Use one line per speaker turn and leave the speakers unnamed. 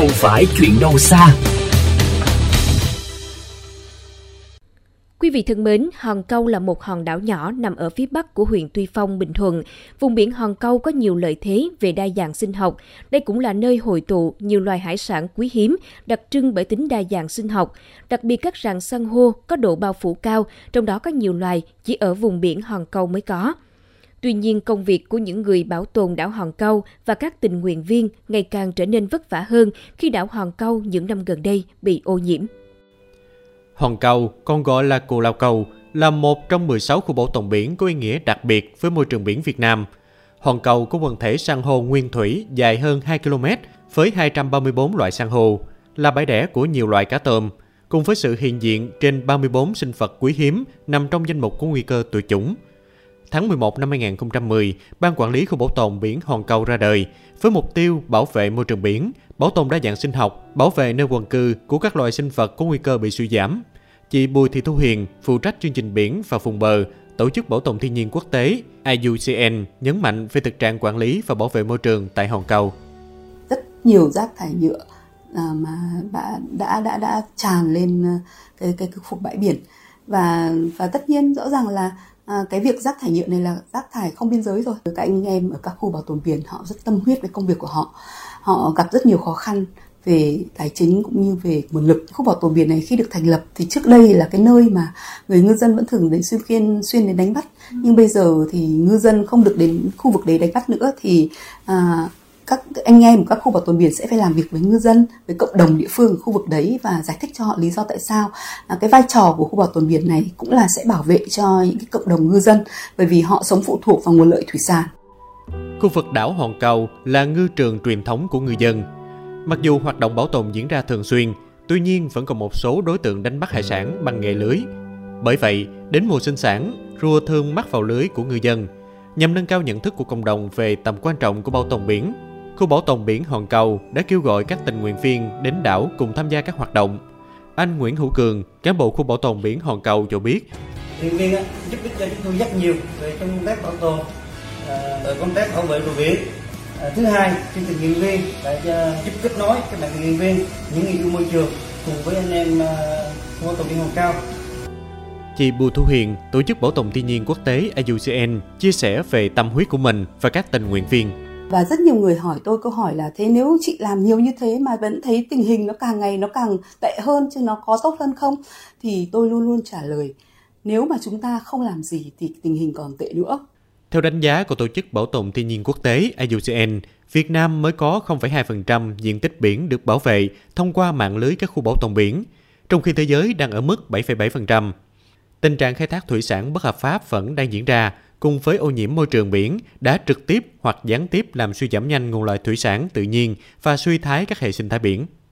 không phải chuyện đâu xa.
Quý vị thân mến, Hòn Câu là một hòn đảo nhỏ nằm ở phía bắc của huyện Tuy Phong, Bình Thuận. Vùng biển Hòn Câu có nhiều lợi thế về đa dạng sinh học. Đây cũng là nơi hội tụ nhiều loài hải sản quý hiếm, đặc trưng bởi tính đa dạng sinh học. Đặc biệt các rạn san hô có độ bao phủ cao, trong đó có nhiều loài chỉ ở vùng biển Hòn Câu mới có. Tuy nhiên, công việc của những người bảo tồn đảo Hòn Câu và các tình nguyện viên ngày càng trở nên vất vả hơn khi đảo Hòn Câu những năm gần đây bị ô nhiễm.
Hòn Cầu, còn gọi là Cù Lao Cầu, là một trong 16 khu bảo tồn biển có ý nghĩa đặc biệt với môi trường biển Việt Nam. Hòn Cầu có quần thể san hô nguyên thủy dài hơn 2 km với 234 loại san hô, là bãi đẻ của nhiều loại cá tôm, cùng với sự hiện diện trên 34 sinh vật quý hiếm nằm trong danh mục có nguy cơ tuyệt chủng. Tháng 11 năm 2010, Ban Quản lý Khu Bảo tồn Biển Hòn Cầu ra đời với mục tiêu bảo vệ môi trường biển, bảo tồn đa dạng sinh học, bảo vệ nơi quần cư của các loài sinh vật có nguy cơ bị suy giảm. Chị Bùi Thị Thu Hiền, phụ trách chương trình biển và vùng bờ, Tổ chức Bảo tồn Thiên nhiên Quốc tế IUCN nhấn mạnh về thực trạng quản lý và bảo vệ môi trường tại Hòn Cầu.
Rất nhiều rác thải nhựa à, mà đã đã đã, đã tràn lên à, cái cái khu vực bãi biển và và tất nhiên rõ ràng là à, cái việc rác thải nhựa này là rác thải không biên giới rồi. Các anh em ở các khu bảo tồn biển họ rất tâm huyết với công việc của họ. Họ gặp rất nhiều khó khăn về tài chính cũng như về nguồn lực. Khu bảo tồn biển này khi được thành lập thì trước đây là cái nơi mà người ngư dân vẫn thường đến xuyên phiên xuyên đến đánh bắt. Nhưng bây giờ thì ngư dân không được đến khu vực đấy đánh bắt nữa thì à, các anh em của các khu bảo tồn biển sẽ phải làm việc với ngư dân với cộng đồng địa phương ở khu vực đấy và giải thích cho họ lý do tại sao à, cái vai trò của khu bảo tồn biển này cũng là sẽ bảo vệ cho những cái cộng đồng ngư dân bởi vì họ sống phụ thuộc vào nguồn lợi thủy sản
Khu vực đảo Hòn Cầu là ngư trường truyền thống của ngư dân. Mặc dù hoạt động bảo tồn diễn ra thường xuyên, tuy nhiên vẫn còn một số đối tượng đánh bắt hải sản bằng nghề lưới. Bởi vậy, đến mùa sinh sản, rùa thường mắc vào lưới của ngư dân. Nhằm nâng cao nhận thức của cộng đồng về tầm quan trọng của bảo tồn biển, Khu bảo tồn biển Hòn Cầu đã kêu gọi các tình nguyện viên đến đảo cùng tham gia các hoạt động. Anh Nguyễn Hữu Cường, cán bộ khu bảo tồn biển Hòn Cầu cho biết.
Tình viên giúp ích cho chúng tôi rất nhiều về trong công tác bảo tồn, à, công tác bảo vệ bờ biển. À, thứ hai, chương trình nguyện viên đã giúp kết nối các bạn nguyện viên những người yêu môi trường cùng với anh em uh, bảo tồn biển Hòn Cao
Chị Bùi Thu Hiền, Tổ chức Bảo tồn Thiên nhiên Quốc tế IUCN, chia sẻ về tâm huyết của mình và các tình nguyện viên
và rất nhiều người hỏi tôi câu hỏi là thế nếu chị làm nhiều như thế mà vẫn thấy tình hình nó càng ngày nó càng tệ hơn chứ nó có tốt hơn không thì tôi luôn luôn trả lời nếu mà chúng ta không làm gì thì tình hình còn tệ nữa
theo đánh giá của Tổ chức Bảo tồn Thiên nhiên Quốc tế IUCN, Việt Nam mới có 0,2% diện tích biển được bảo vệ thông qua mạng lưới các khu bảo tồn biển, trong khi thế giới đang ở mức 7,7%. Tình trạng khai thác thủy sản bất hợp pháp vẫn đang diễn ra, cùng với ô nhiễm môi trường biển, đã trực tiếp hoặc gián tiếp làm suy giảm nhanh nguồn lợi thủy sản tự nhiên và suy thái các hệ sinh thái biển.